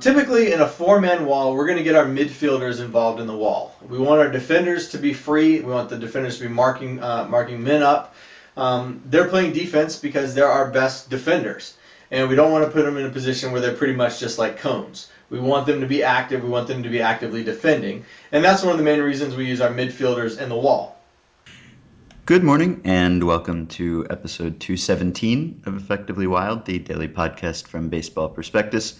Typically, in a four-man wall, we're going to get our midfielders involved in the wall. We want our defenders to be free. We want the defenders to be marking uh, marking men up. Um, they're playing defense because they're our best defenders, and we don't want to put them in a position where they're pretty much just like cones. We want them to be active. We want them to be actively defending, and that's one of the main reasons we use our midfielders in the wall. Good morning, and welcome to episode 217 of Effectively Wild, the daily podcast from Baseball Prospectus.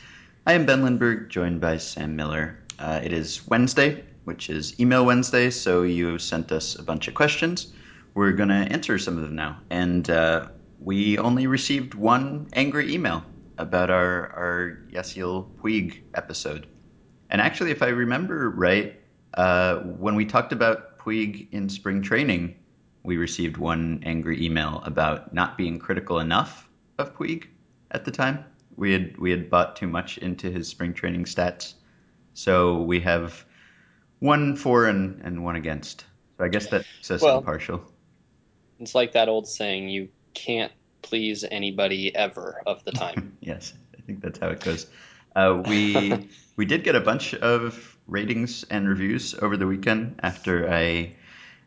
I am Ben Lindbergh, joined by Sam Miller. Uh, it is Wednesday, which is Email Wednesday, so you sent us a bunch of questions. We're going to answer some of them now. And uh, we only received one angry email about our, our Yasiel Puig episode. And actually, if I remember right, uh, when we talked about Puig in spring training, we received one angry email about not being critical enough of Puig at the time we had we had bought too much into his spring training stats. So we have one for and, and one against. So I guess that says well, impartial. It's like that old saying, you can't please anybody ever of the time. yes, I think that's how it goes. Uh, we we did get a bunch of ratings and reviews over the weekend after I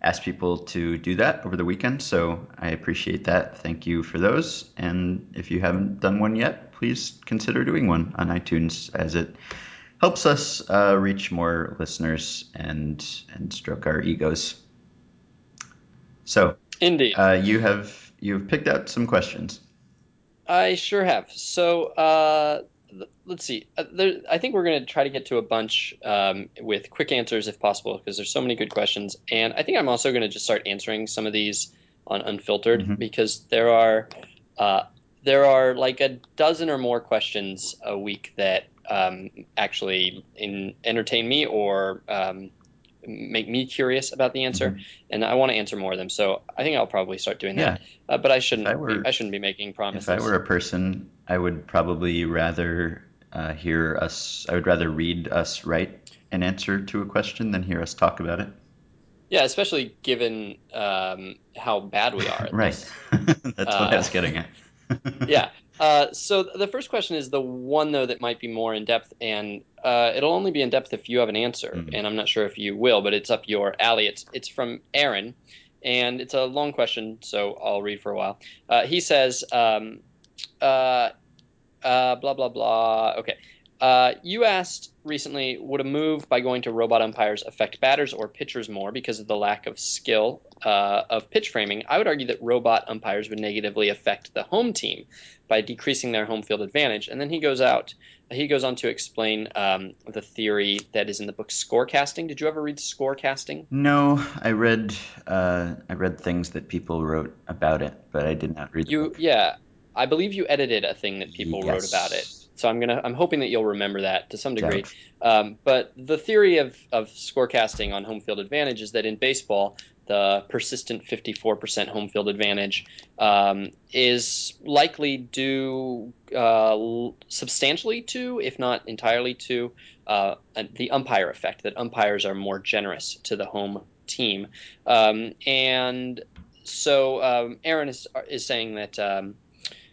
asked people to do that over the weekend. So I appreciate that. Thank you for those. And if you haven't done one yet, please consider doing one on iTunes as it helps us uh, reach more listeners and and stroke our egos. So, indeed, uh, you have you've picked out some questions. I sure have. So, uh, let's see. Uh, there, I think we're going to try to get to a bunch um, with quick answers if possible, because there's so many good questions. And I think I'm also going to just start answering some of these on unfiltered mm-hmm. because there are uh, there are like a dozen or more questions a week that um, actually in, entertain me or um, make me curious about the answer, mm-hmm. and I want to answer more of them. So I think I'll probably start doing yeah. that. Uh, but I shouldn't. I, were, be, I, shouldn't be making promises. If I were a person, I would probably rather uh, hear us. I would rather read us write an answer to a question than hear us talk about it. Yeah, especially given um, how bad we are. right. That's what uh, I was uh, getting at. yeah. Uh, so the first question is the one though that might be more in depth, and uh, it'll only be in depth if you have an answer, mm-hmm. and I'm not sure if you will, but it's up your alley. It's it's from Aaron, and it's a long question, so I'll read for a while. Uh, he says, um, uh, uh, blah blah blah. Okay. Uh, you asked recently, would a move by going to robot umpires affect batters or pitchers more because of the lack of skill uh, of pitch framing? I would argue that robot umpires would negatively affect the home team by decreasing their home field advantage. And then he goes out, he goes on to explain um, the theory that is in the book Scorecasting. Did you ever read Scorecasting? No, I read uh, I read things that people wrote about it, but I did not read. You, yeah, I believe you edited a thing that people yes. wrote about it. So I'm gonna I'm hoping that you'll remember that to some degree. Um, but the theory of of scorecasting on home field advantage is that in baseball, the persistent 54% home field advantage um, is likely due uh, substantially to, if not entirely to, uh, the umpire effect. That umpires are more generous to the home team, um, and so um, Aaron is is saying that um,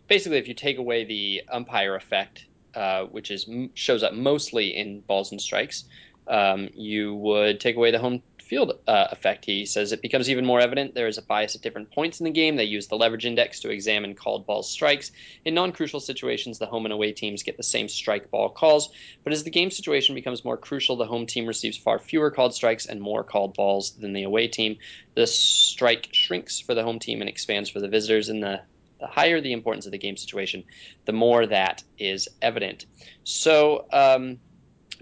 basically if you take away the umpire effect uh, which is shows up mostly in balls and strikes, um, you would take away the home field uh, effect. He says it becomes even more evident there is a bias at different points in the game. They use the leverage index to examine called balls strikes. In non crucial situations, the home and away teams get the same strike ball calls, but as the game situation becomes more crucial, the home team receives far fewer called strikes and more called balls than the away team. The strike shrinks for the home team and expands for the visitors in the the higher the importance of the game situation, the more that is evident. So, um,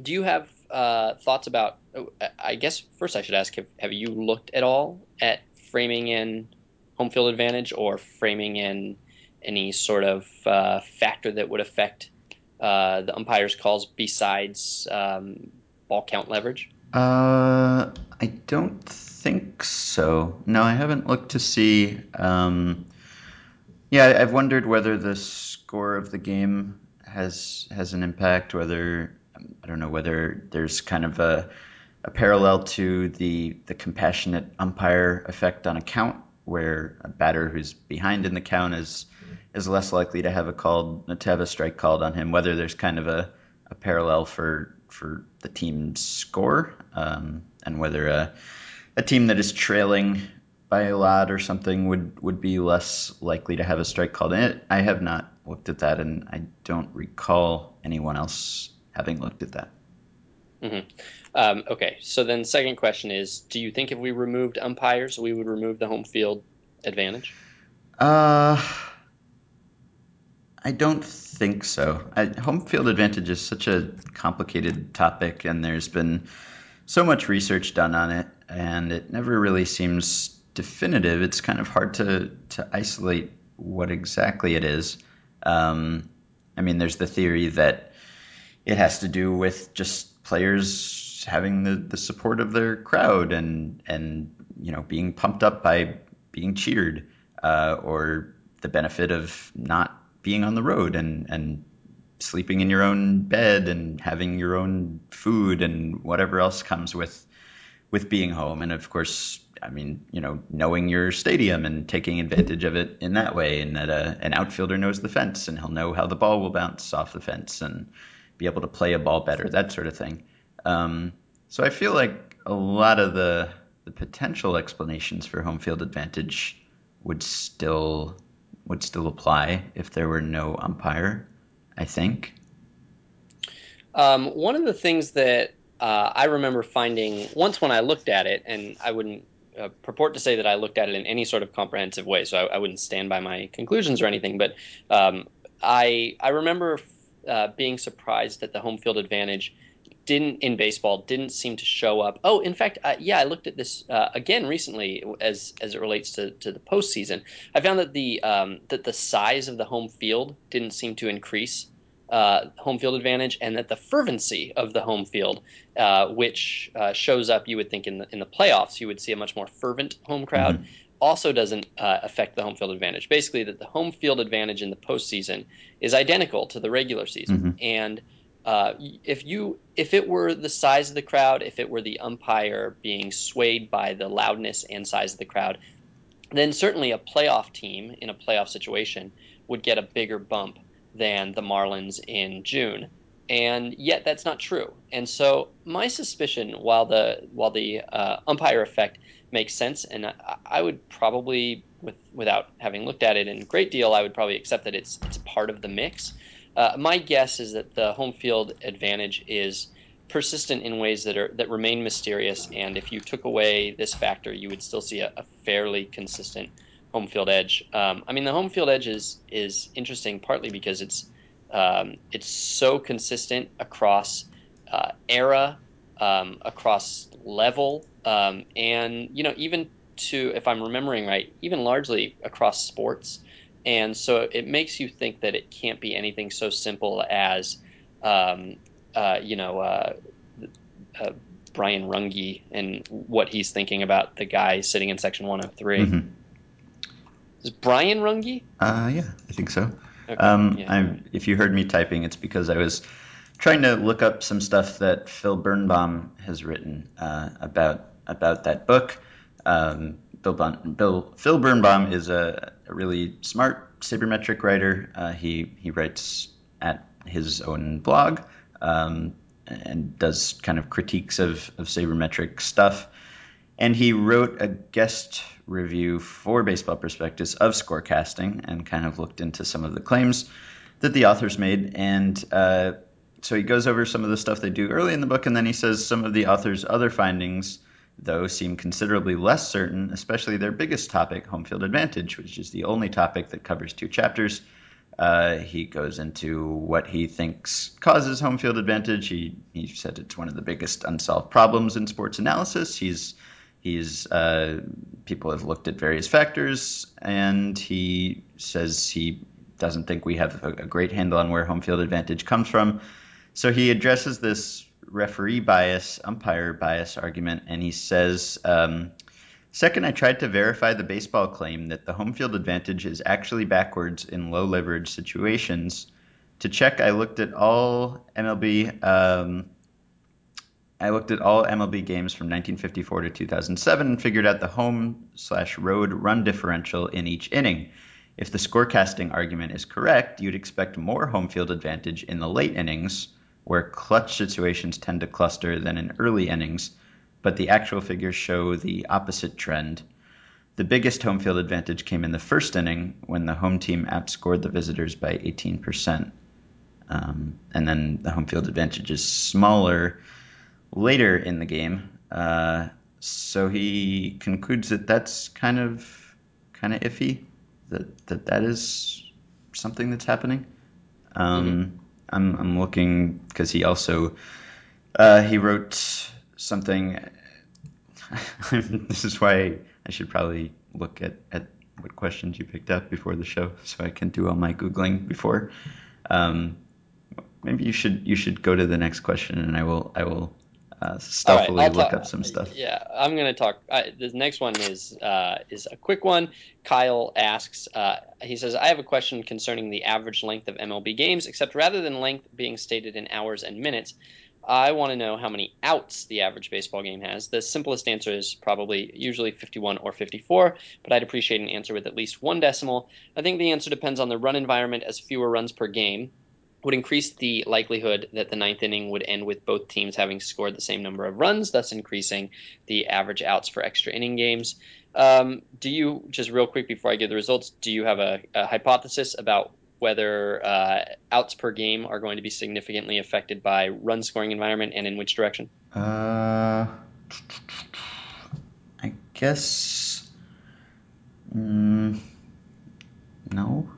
do you have uh, thoughts about? I guess first I should ask: have, have you looked at all at framing in home field advantage or framing in any sort of uh, factor that would affect uh, the umpire's calls besides um, ball count leverage? Uh, I don't think so. No, I haven't looked to see. Um, yeah, I've wondered whether the score of the game has has an impact. Whether I don't know whether there's kind of a a parallel to the the compassionate umpire effect on a count, where a batter who's behind in the count is is less likely to have a called to have a strike called on him. Whether there's kind of a a parallel for for the team's score um, and whether a, a team that is trailing by a lot or something would would be less likely to have a strike called in it. I have not looked at that, and I don't recall anyone else having looked at that. Mm-hmm. Um, okay, so then second question is: Do you think if we removed umpires, we would remove the home field advantage? Uh, I don't think so. I, home field advantage is such a complicated topic, and there's been so much research done on it, and it never really seems definitive. It's kind of hard to to isolate what exactly it is. Um, I mean, there's the theory that it has to do with just players having the, the support of their crowd and and you know being pumped up by being cheered, uh, or the benefit of not being on the road and and sleeping in your own bed and having your own food and whatever else comes with with being home. And of course, I mean, you know, knowing your stadium and taking advantage of it in that way, and that uh, an outfielder knows the fence and he'll know how the ball will bounce off the fence and be able to play a ball better, that sort of thing. Um, so I feel like a lot of the the potential explanations for home field advantage would still would still apply if there were no umpire. I think. Um, one of the things that uh, I remember finding once when I looked at it, and I wouldn't uh, purport to say that I looked at it in any sort of comprehensive way, so I, I wouldn't stand by my conclusions or anything. But um, I I remember uh, being surprised that the home field advantage didn't in baseball didn't seem to show up. Oh, in fact, uh, yeah, I looked at this uh, again recently as as it relates to, to the postseason. I found that the um, that the size of the home field didn't seem to increase uh, home field advantage, and that the fervency of the home field, uh, which uh, shows up, you would think in the in the playoffs, you would see a much more fervent home crowd. Mm-hmm. Also doesn't uh, affect the home field advantage. Basically, that the home field advantage in the postseason is identical to the regular season, mm-hmm. and uh, if you if it were the size of the crowd, if it were the umpire being swayed by the loudness and size of the crowd, then certainly a playoff team in a playoff situation would get a bigger bump than the Marlins in June. And yet that's not true. And so my suspicion, while the while the uh, umpire effect makes sense, and I, I, would probably, with without having looked at it in a great deal, I would probably accept that it's it's part of the mix. Uh, my guess is that the home field advantage is persistent in ways that are that remain mysterious. And if you took away this factor, you would still see a, a fairly consistent home field edge. Um, I mean, the home field edge is is interesting partly because it's um, it's so consistent across uh, era, um, across level, um, and you know even to if I'm remembering right, even largely across sports. And so it makes you think that it can't be anything so simple as, um, uh, you know, uh, uh, Brian Runge and what he's thinking about the guy sitting in section 103. Mm-hmm. Is Brian Runge? Uh, yeah, I think so. Okay, um, yeah. if you heard me typing, it's because I was trying to look up some stuff that Phil Birnbaum has written uh, about about that book. Um, Bill, Bill, Phil Birnbaum is a, a, really smart sabermetric writer. Uh, he he writes at his own blog um, and does kind of critiques of, of sabermetric stuff. And he wrote a guest review for Baseball Prospectus of scorecasting and kind of looked into some of the claims that the authors made. And uh, so he goes over some of the stuff they do early in the book, and then he says some of the authors' other findings, though, seem considerably less certain, especially their biggest topic, home field advantage, which is the only topic that covers two chapters. Uh, he goes into what he thinks causes home field advantage. He he said it's one of the biggest unsolved problems in sports analysis. He's He's uh, people have looked at various factors, and he says he doesn't think we have a, a, great handle on where home field advantage comes from. So he addresses this referee bias, umpire bias argument, and he says. Um, Second, I tried to verify the baseball claim that the home field advantage is actually backwards in low leverage situations. To check, I looked at all MLB um, I looked at all MLB games from 1954 to 2007 and figured out the home slash road run differential in each inning. If the scorecasting argument is correct, you'd expect more home field advantage in the late innings, where clutch situations tend to cluster than in early innings, but the actual figures show the opposite trend. The biggest home field advantage came in the first inning when the home team outscored the visitors by 18%. Um, and then the home field advantage is smaller later in the game. Uh, so he concludes that that's kind of kind of iffy. That that that is something that's happening. Um, mm-hmm. I'm I'm looking because he also uh, he wrote something. this is why I should probably look at, at what questions you picked up before the show so I can do all my googling before. Um, maybe you should you should go to the next question and I will I will uh, stealthily right, look up some stuff. Yeah, I'm going to talk. Uh, the next one is uh, is a quick one. Kyle asks. Uh, he says, "I have a question concerning the average length of MLB games. Except rather than length being stated in hours and minutes, I want to know how many outs the average baseball game has. The simplest answer is probably usually 51 or 54, but I'd appreciate an answer with at least one decimal. I think the answer depends on the run environment, as fewer runs per game would increase the likelihood that the ninth inning would end with both teams having scored the same number of runs, thus increasing the average outs for extra inning games. Um, do you, just real quick before I give the results, do you have a, a hypothesis about whether uh, outs per game are going to be significantly affected by run scoring environment and in which direction? Uh, I guess. Mm, no.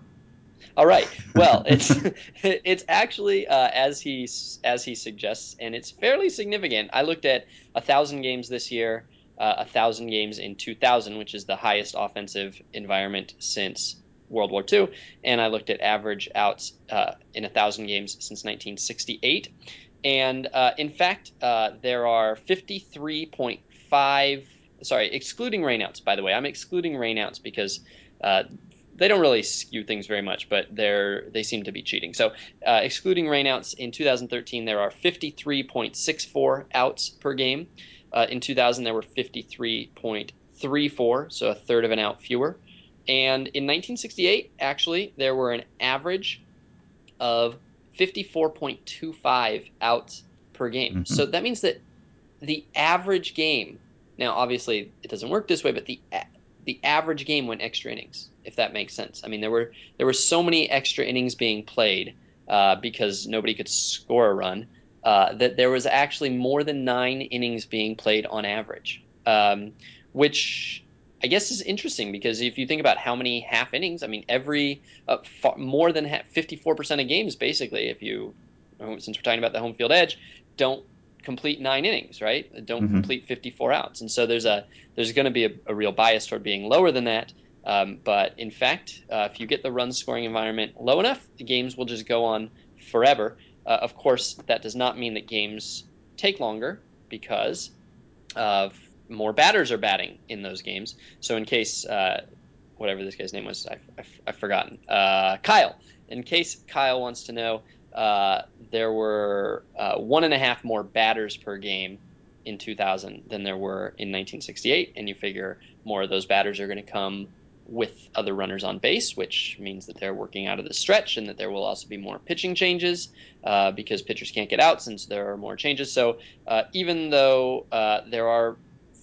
All right. Well, it's it's actually uh, as he as he suggests, and it's fairly significant. I looked at a thousand games this year, uh, a thousand games in 2000, which is the highest offensive environment since World War II, and I looked at average outs uh, in a thousand games since 1968. And uh, in fact, uh, there are 53.5. Sorry, excluding rainouts. By the way, I'm excluding rainouts because uh, they don't really skew things very much, but they're they seem to be cheating. So, uh, excluding rainouts in 2013, there are 53.64 outs per game. Uh, in 2000, there were 53.34, so a third of an out fewer. And in 1968, actually, there were an average of 54.25 outs per game. Mm-hmm. So that means that the average game, now obviously it doesn't work this way, but the the average game went extra innings, if that makes sense. I mean, there were there were so many extra innings being played uh, because nobody could score a run uh, that there was actually more than nine innings being played on average, um, which I guess is interesting because if you think about how many half innings, I mean, every uh, far, more than fifty-four percent of games, basically, if you since we're talking about the home field edge, don't complete nine innings, right? Don't mm-hmm. complete fifty-four outs, and so there's a there's going to be a, a, real bias toward being lower than that. Um, but in fact, uh, if you get the run scoring environment low enough, the games will just go on forever. Uh, of course, that does not mean that games take longer because of more batters are batting in those games. So in case uh, whatever this guy's name was, I've, I've, I've forgotten. Uh, Kyle. In case Kyle wants to know, uh, there were uh, one and a half more batters per game in 2000 than there were in 1968, and you figure more of those batters are going to come with other runners on base, which means that they're working out of the stretch and that there will also be more pitching changes uh, because pitchers can't get out since there are more changes. So uh, even though uh, there are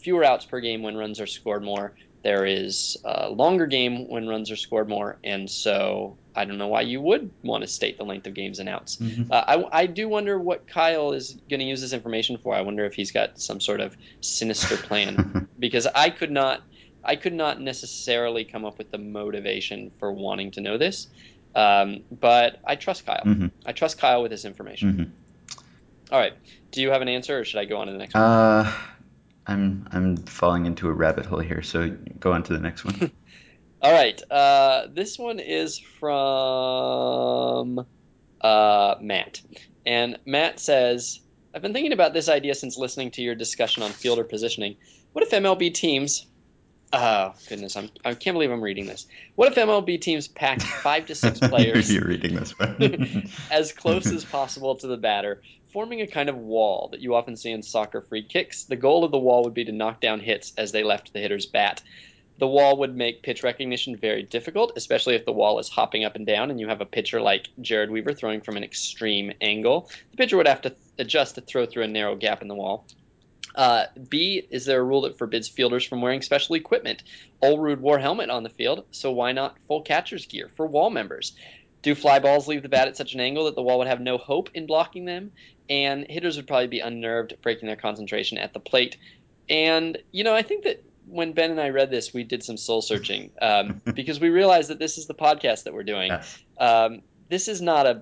fewer outs per game when runs are scored more. There is a longer game when runs are scored more, and so I don't know why you would want to state the length of games and outs. Mm-hmm. Uh, I, I do wonder what Kyle is going to use this information for. I wonder if he's got some sort of sinister plan because I could not I could not necessarily come up with the motivation for wanting to know this. Um, but I trust Kyle. Mm-hmm. I trust Kyle with this information. Mm-hmm. All right. Do you have an answer, or should I go on to the next one? Uh, I'm I'm falling into a rabbit hole here, so go on to the next one. All right. Uh, this one is from uh, Matt. And Matt says, I've been thinking about this idea since listening to your discussion on fielder positioning. What if MLB teams. Oh, goodness. I'm, I can't believe I'm reading this. What if MLB teams packed five to six players. You're reading this one. as close as possible to the batter forming a kind of wall that you often see in soccer free kicks. The goal of the wall would be to knock down hits as they left the hitter's bat. the wall would make pitch recognition very difficult, especially if the wall is hopping up and down and you have a pitcher like Jered Weaver throwing from an extreme angle. The pitcher would have to adjust to throw through a narrow gap in the wall. Uh, B, is there a rule that forbids fielders from wearing special equipment? Olerud wore helmet on the field, so why not full catcher's gear for wall members? Do fly balls leave the bat at such an angle that the wall would have no hope in blocking them? And hitters would probably be unnerved, breaking their concentration at the plate. And, you know, I think that when Ben and I read this, we did some soul searching um, because we realized that this is the podcast that we're doing. Um, this is not a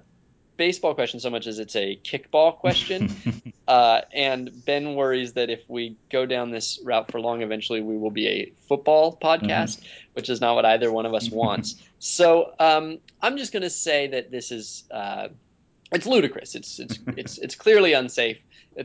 baseball question so much as it's a kickball question. uh, and Ben worries that if we go down this route for long, eventually we will be a football podcast, mm-hmm. which is not what either one of us wants. so um, I'm just going to say that this is. Uh, it's ludicrous. It's it's it's it's clearly unsafe.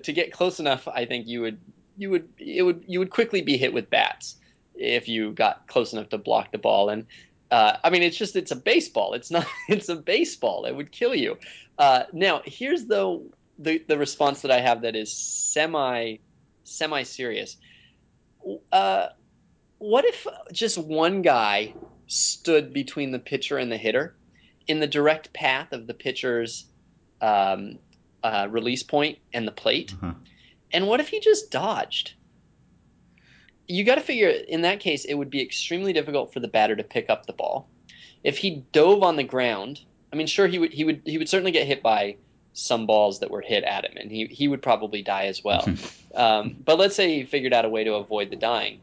To get close enough, I think you would you would it would you would quickly be hit with bats if you got close enough to block the ball. And uh, I mean, it's just it's a baseball. It's not it's a baseball. It would kill you. Uh, now, here's the, the the response that I have that is semi semi serious. Uh, what if just one guy stood between the pitcher and the hitter in the direct path of the pitcher's um, uh, release point and the plate? Uh-huh. And what if he just dodged? You got to figure in that case, it would be extremely difficult for the batter to pick up the ball. If he dove on the ground, I mean, sure, he would he would he would certainly get hit by some balls that were hit at him, and he he would probably die as well. um, but let's say he figured out a way to avoid the dying.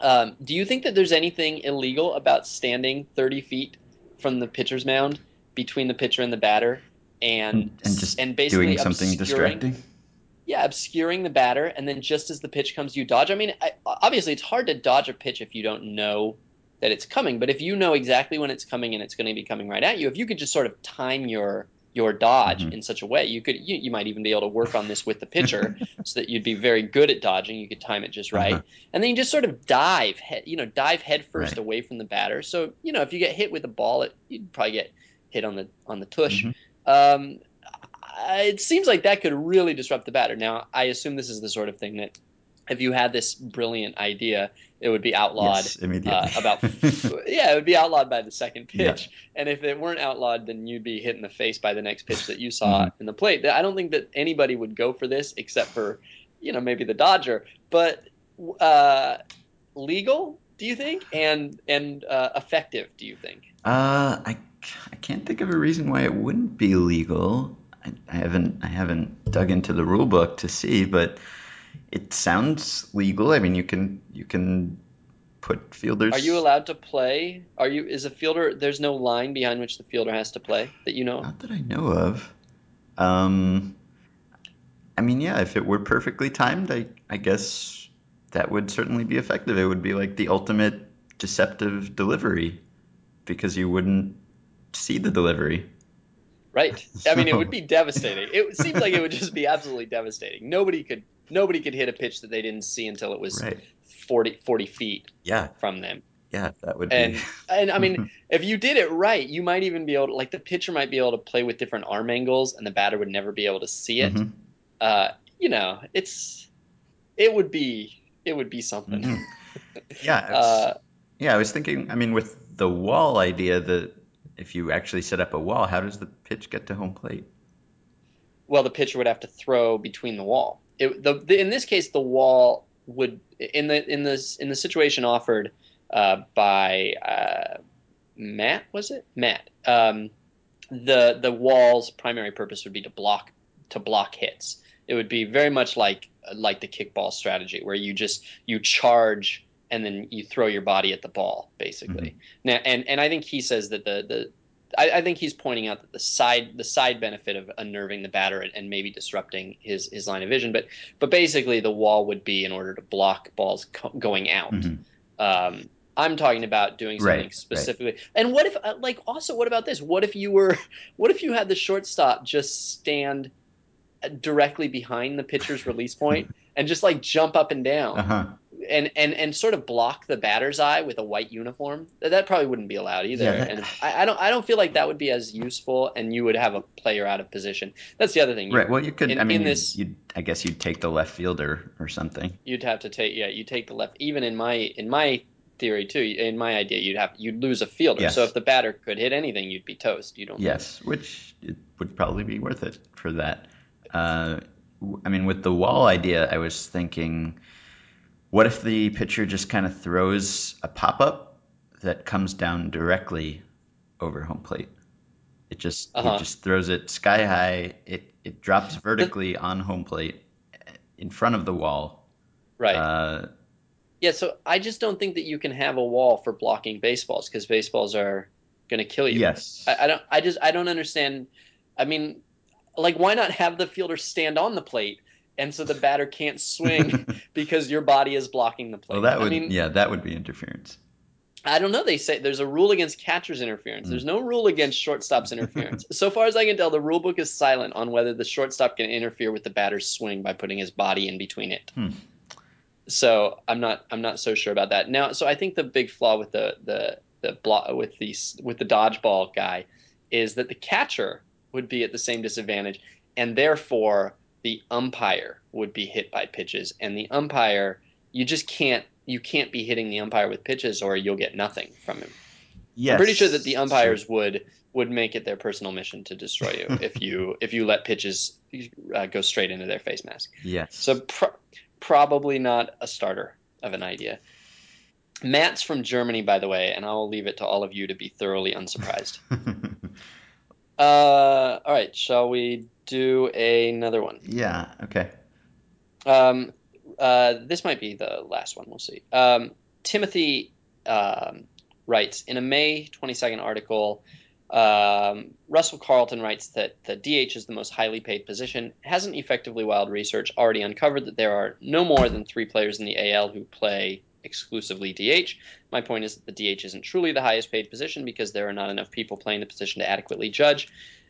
Um, do you think that there's anything illegal about standing 30 feet from the pitcher's mound between the pitcher and the batter, and and just and basically doing something distracting? yeah, obscuring the batter, and then just as the pitch comes, you dodge. I mean, I, obviously, it's hard to dodge a pitch if you don't know that it's coming. But if you know exactly when it's coming and it's going to be coming right at you, if you could just sort of time your your dodge mm-hmm. in such a way, you could you, you might even be able to work on this with the pitcher so that you'd be very good at dodging. You could time it just right, uh-huh. and then you just sort of dive, head, you know, dive headfirst right. away from the batter. So you know, if you get hit with a ball, it, you'd probably get hit on the on the tush. Mm-hmm. Um, it seems like that could really disrupt the batter. Now, I assume this is the sort of thing that if you had this brilliant idea, it would be outlawed yes, uh, about yeah, it would be outlawed by the second pitch. Yeah. And if it weren't outlawed, then you'd be hit in the face by the next pitch that you saw mm-hmm. in the plate. I don't think that anybody would go for this except for you know maybe the Dodger, but uh, legal. Do you think and and uh, effective? Do you think? Uh, I I can't think of a reason why it wouldn't be legal. I, haven't I haven't dug into the rule book to see, but it sounds legal. I mean, you can you can put fielders. Are you allowed to play? Are you is a fielder? There's no line behind which the fielder has to play that you know. Not that I know of. Um, I mean, yeah, if it were perfectly timed, I I guess that would certainly be effective. It would be like the ultimate deceptive delivery because you wouldn't see the delivery. Right. I mean, it would be devastating. It seems like it would just be absolutely devastating. Nobody could nobody could hit a pitch that they didn't see until it was right. 40, 40 feet yeah. from them. Yeah, that would and, be. and I mean, if you did it right, you might even be able to, like, the pitcher might be able to play with different arm angles, and the batter would never be able to see it. Mm-hmm. Uh, you know, it's it would be it would be something. Mm-hmm. Yeah, uh, yeah. I was thinking. I mean, with the wall idea, that if you actually set up a wall, how does the pitch get to home plate? Well, the pitcher would have to throw between the wall. It, the, the, in this case, the wall would in the in this in the situation offered uh, by uh, Matt was it Matt um, the the wall's primary purpose would be to block to block hits. It would be very much like like the kickball strategy where you just you charge and then you throw your body at the ball, basically. Mm-hmm. Now, and and I think he says that the the I, I, think he's pointing out that the side the side benefit of unnerving the batter and, and, maybe disrupting his his line of vision, but but basically the wall would be in order to block balls co- going out. Mm-hmm. Um, I'm talking about doing something right, specifically. Right. And what if, uh, like, also, what about this? What if you were, what if you had the shortstop just stand directly behind the pitcher's release point and just like jump up and down? Uh-huh and and and sort of block the batter's eye with a white uniform. That probably wouldn't be allowed either. Yeah. And I, I, don't I don't feel like that would be as useful, and you would have a player out of position. That's the other thing. You, right. Well, you could. In, I mean, this, you I guess you'd take the left fielder or something. You'd have to take yeah. You take the left. Even in my in my theory too. In my idea, you'd have you'd lose a fielder. Yes. So if the batter could hit anything, you'd be toast. You don't. Yes, which it would probably be worth it for that. Uh, I mean, with the wall idea, I was thinking, what if the pitcher just kind of throws a pop up that comes down directly over home plate? It just uh-huh. it just throws it sky high. It it drops vertically on home plate in front of the wall. Right. Uh, yeah, so I just don't think that you can have a wall for blocking baseballs because baseballs are going to kill you. Yes. I, I, don't. I just I don't understand. I mean, like, why not have the fielder stand on the plate and so the batter can't swing because your body is blocking the plate? Well, that would. I mean, yeah, that would be interference. I don't know. They say there's a rule against catcher's interference. Mm. There's no rule against shortstop's interference. so far as I can tell, the rule book is silent on whether the shortstop can interfere with the batter's swing by putting his body in between it. Hmm. So I'm not I'm not so sure about that. Now, so I think the big flaw with the the the block with the with the dodgeball guy is that the catcher would be at the same disadvantage, and therefore the umpire would be hit by pitches, and the umpire you just can't you can't be hitting the umpire with pitches or you'll get nothing from him. Yes. I'm pretty sure that the umpires sure. would would make it their personal mission to destroy you if you if you let pitches uh, go straight into their face mask. Yes. So pro- probably not a starter of an idea. Matt's from Germany, by the way, and I will leave it to all of you to be thoroughly unsurprised. uh, all right, shall we do another one? Yeah. Okay. Um, uh, this might be the last one. We'll see. Um, Timothy um, writes in a May 22nd article. Um, Russell Carleton writes that the DH is the most highly paid position. Hasn't effectively wild research already uncovered that there are no more than three players in the AL who play exclusively DH? My point is that the DH isn't truly the highest paid position because there are not enough people playing the position to adequately judge.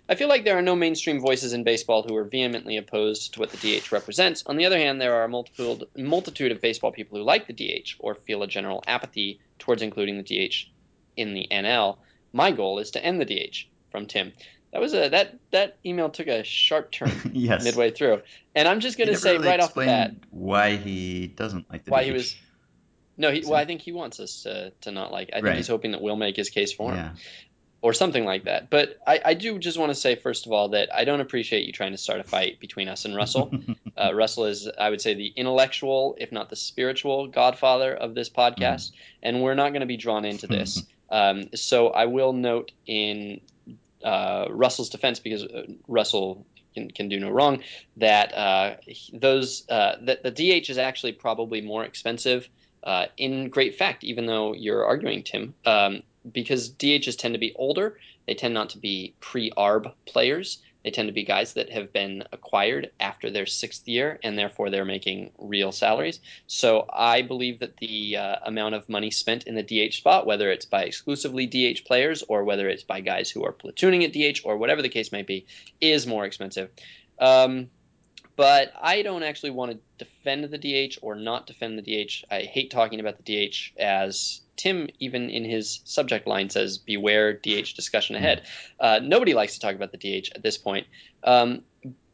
I feel like there are no mainstream voices in baseball who are vehemently opposed to what the DH represents. On the other hand, there are a multiple, multitude of baseball people who like the DH or feel a general apathy towards including the DH in the NL. My goal is to end the DH. From Tim. That was a that that email took a sharp turn yes. midway through, and I'm just going to say really right off the bat why he doesn't like the why DH. he was. No, he, well, I think he wants us to, to not like. I think right. he's hoping that we'll make his case for him. Yeah or something like that. But I, I do just want to say, first of all, that I don't appreciate you trying to start a fight between us and Russell. uh, Russell is, I would say, the intellectual, if not the spiritual, godfather of this podcast, mm. and we're not going to be drawn into this. um, so I will note in uh, Russell's defense, because uh, Russell can, can do no wrong, that uh, those uh, that the DH is actually probably more expensive. Uh, in great fact, even though you're arguing, Tim, um, because DHs tend to be older, they tend not to be pre ARB players. They tend to be guys that have been acquired after their sixth year, and therefore they're making real salaries. So I believe that the uh, amount of money spent in the DH spot, whether it's by exclusively DH players or whether it's by guys who are platooning at DH or whatever the case might be, is more expensive. Um, but I don't actually want to defend the DH or not defend the DH. I hate talking about the DH as Tim, even in his subject line, says "Beware DH discussion hmm. ahead." Uh, nobody likes to talk about the DH at this point. Um,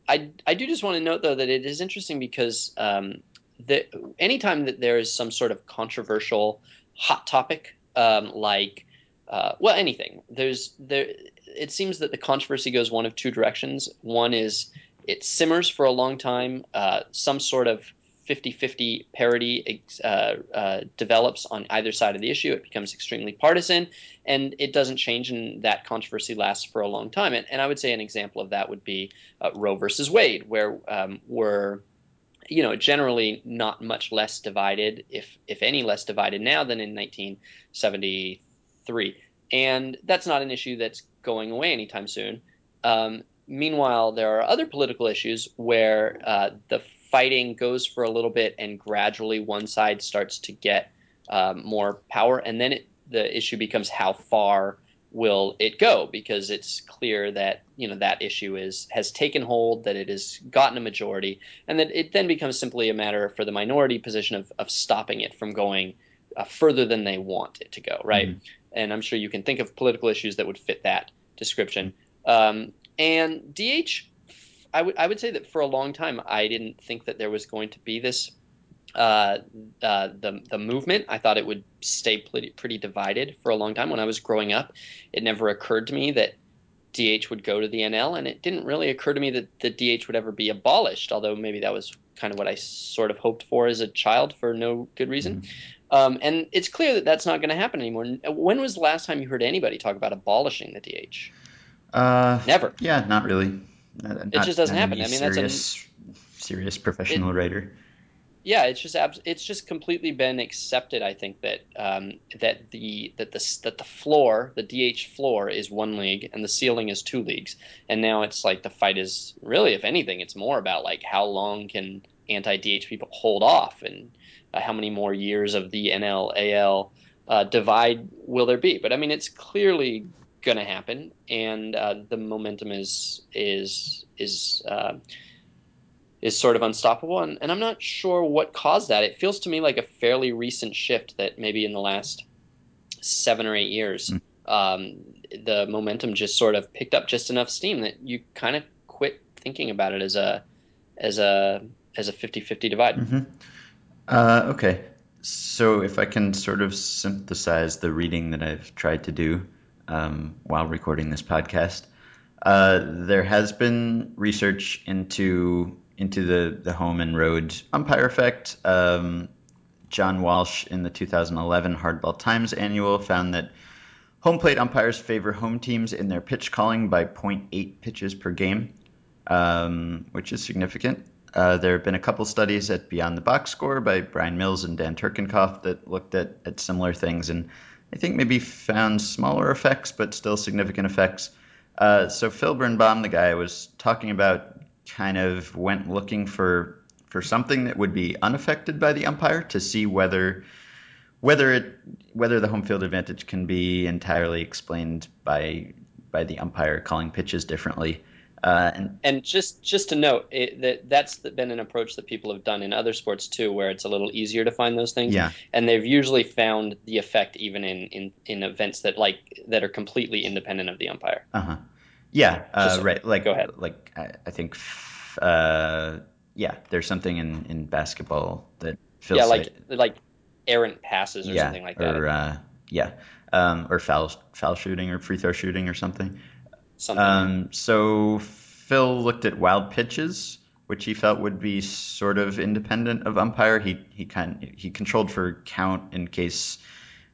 I I do just want to note though that it is interesting because um, the, anytime that there is some sort of controversial hot topic um, like uh, well anything there's there it seems that the controversy goes one of two directions. One is it simmers for a long time. Uh, some sort of 50-50 parity uh, uh, develops on either side of the issue. It becomes extremely partisan, and it doesn't change, and that controversy lasts for a long time. And, and I would say an example of that would be uh, Roe versus Wade, where um, we're you know generally not much less divided, if if any less divided now than in 1973. And that's not an issue that's going away anytime soon. Um, meanwhile, there are other political issues where uh, the fighting goes for a little bit and gradually one side starts to get um, more power, and then it, the issue becomes how far will it go? Because it's clear that you know that issue is has taken hold that it has gotten a majority and that it then becomes simply a matter for the minority position of, of stopping it from going uh, further than they want it to go right? Mm-hmm. and i'm sure you can think of political issues that would fit that description. Um, and DH, I would I would say that for a long time I didn't think that there was going to be this uh, uh, the the movement. I thought it would stay pretty, pretty divided for a long time. When I was growing up, it never occurred to me that DH would go to the NL, and it didn't really occur to me that the DH would ever be abolished. Although maybe that was kind of what I sort of hoped for as a child for no good reason. Mm-hmm. Um, and it's clear that that's not going to happen anymore. When was the last time you heard anybody talk about abolishing the DH? Uh, Never. Yeah, not really. Not, it just doesn't happen. I mean, serious, that's a serious professional it, writer yeah, it's just abs- it's just completely been accepted. I think that um, that the that the that the floor, the DH floor, is one league and the ceiling is two leagues. And now it's like the fight is really, if anything, it's more about like how long can anti DH people hold off and uh, how many more years of the NL AL uh, divide will there be? But I mean, it's clearly going to happen, and uh, the momentum is is is uh, is sort of unstoppable. And, and I'm not sure what caused that. It feels to me like a fairly recent shift that maybe in the last seven or eight years, mm. um, the momentum just sort of picked up just enough steam that you kind of quit thinking about it as a as a as a 50-50 divide. Mm-hmm. Uh, okay. So if I can sort of synthesize the reading that I've tried to do um, while recording this podcast, uh, there has been research into into the, the home and road umpire effect. Um, John Walsh in the 2011 Hardball Times annual found that home plate umpires favor home teams in their pitch calling by 0.8 pitches per game, um, which is significant. Uh, there have been a couple studies at Beyond the Box Score by Brian Mills and Dan Turkenkopf that looked at, at similar things and I think maybe found smaller effects, but still significant effects. Uh, so Phil Birnbaum, the guy I was talking about, kind of went looking for for something that would be unaffected by the umpire to see whether whether it whether the home field advantage can be entirely explained by by the umpire calling pitches differently. Uh, and, and, just just to note it, that that's been an approach that people have done in other sports too, where it's a little easier to find those things. Yeah. And they've usually found the effect even in, in, in events that like that are completely independent of the umpire. Uh huh. Yeah, uh, right. Like, go ahead. Like, I, I think, uh, yeah, there's something in, in basketball that feels yeah, like like, like errant passes or yeah, something like that. Or uh, yeah, um, or foul foul shooting or free throw shooting or something. Something. Um, so Phil looked at wild pitches, which he felt would be sort of independent of umpire. He he kind he controlled for count in case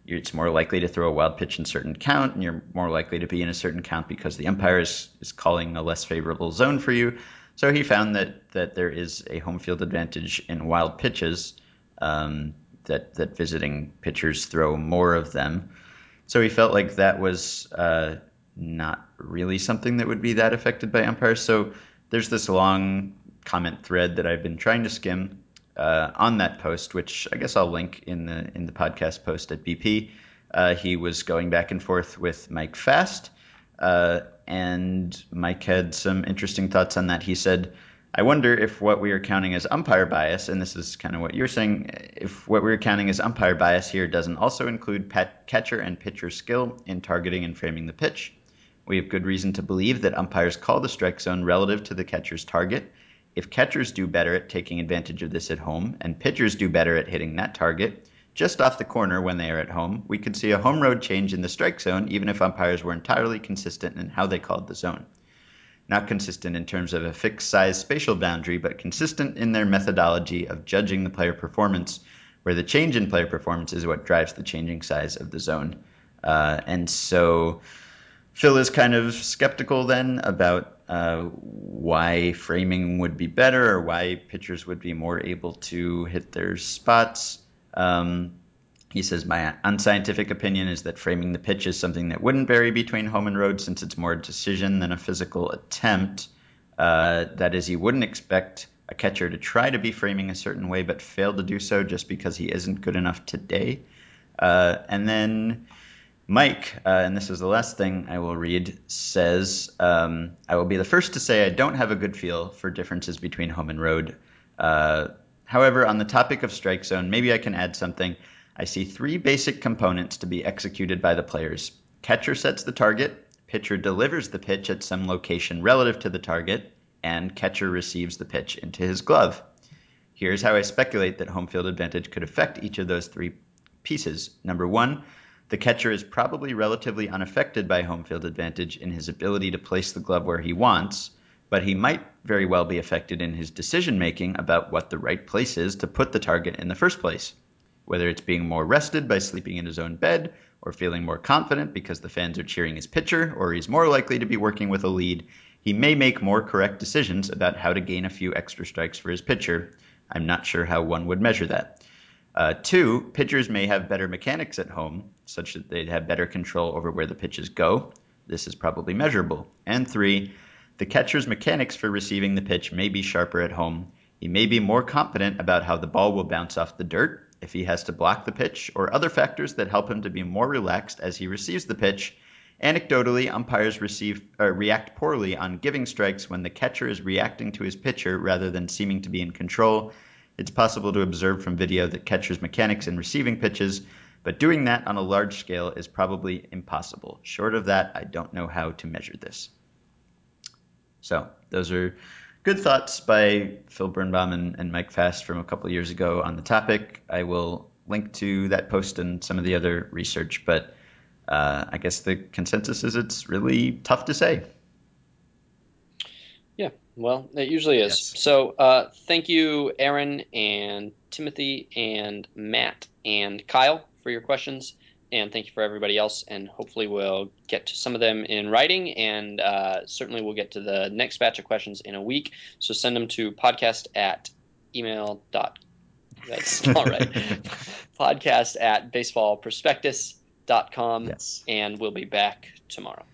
it's more likely to throw a wild pitch in certain count, and you're more likely to be in a certain count because the umpire is, is calling a less favorable zone for you. So he found that that there is a home field advantage in wild pitches, um, that that visiting pitchers throw more of them. So he felt like that was uh, not really something that would be that affected by umpires. So there's this long comment thread that I've been trying to skim uh, on that post, which I guess I'll link in the in the podcast post at BP. Uh, he was going back and forth with Mike Fast, uh, and Mike had some interesting thoughts on that. He said, "I wonder if what we are counting as umpire bias, and this is kind of what you're saying, if what we're counting as umpire bias here doesn't also include catcher and pitcher skill in targeting and framing the pitch." We have good reason to believe that umpires call the strike zone relative to the catcher's target, if catchers do better at taking advantage of this at home and pitchers do better at hitting that target, just off the corner when they are at home, we could see a home road change in the strike zone even if umpires were entirely consistent in how they called the zone. Not consistent in terms of a fixed size spatial boundary, but consistent in their methodology of judging the player performance, where the change in player performance is what drives the changing size of the zone. Uh, and so Phil is kind of skeptical then about uh, why framing would be better or why pitchers would be more able to hit their spots. Um, he says, My unscientific opinion is that framing the pitch is something that wouldn't vary between home and road since it's more a decision than a physical attempt. Uh, that is, you wouldn't expect a catcher to try to be framing a certain way but fail to do so just because he isn't good enough today. Uh, and then Mike, uh, and this is the last thing I will read, says, um, I will be the first to say I don't have a good feel for differences between home and road. Uh, however, on the topic of strike zone, maybe I can add something. I see three basic components to be executed by the players catcher sets the target, pitcher delivers the pitch at some location relative to the target, and catcher receives the pitch into his glove. Here's how I speculate that home field advantage could affect each of those three pieces. Number one, the catcher is probably relatively unaffected by home field advantage in his ability to place the glove where he wants, but he might very well be affected in his decision making about what the right place is to put the target in the first place. Whether it's being more rested by sleeping in his own bed, or feeling more confident because the fans are cheering his pitcher, or he's more likely to be working with a lead, he may make more correct decisions about how to gain a few extra strikes for his pitcher. I'm not sure how one would measure that. Uh, two, pitchers may have better mechanics at home, such that they'd have better control over where the pitches go. This is probably measurable. And three, the catcher's mechanics for receiving the pitch may be sharper at home. He may be more confident about how the ball will bounce off the dirt, if he has to block the pitch, or other factors that help him to be more relaxed as he receives the pitch. Anecdotally, umpires receive, uh, react poorly on giving strikes when the catcher is reacting to his pitcher rather than seeming to be in control. It's possible to observe from video that catchers' mechanics in receiving pitches, but doing that on a large scale is probably impossible. Short of that, I don't know how to measure this. So those are good thoughts by Phil Birnbaum and, and Mike Fast from a couple years ago on the topic. I will link to that post and some of the other research, but uh, I guess the consensus is it's really tough to say. Well, it usually is. Yes. So uh, thank you, Aaron and Timothy and Matt and Kyle for your questions and thank you for everybody else. And hopefully, we'll get to some of them in writing, and uh, certainly we'll get to the next batch of questions in a week. So send them to podcast at email dot. That's all right. podcast at baseballprospectus.com. Yes. And we'll be back tomorrow.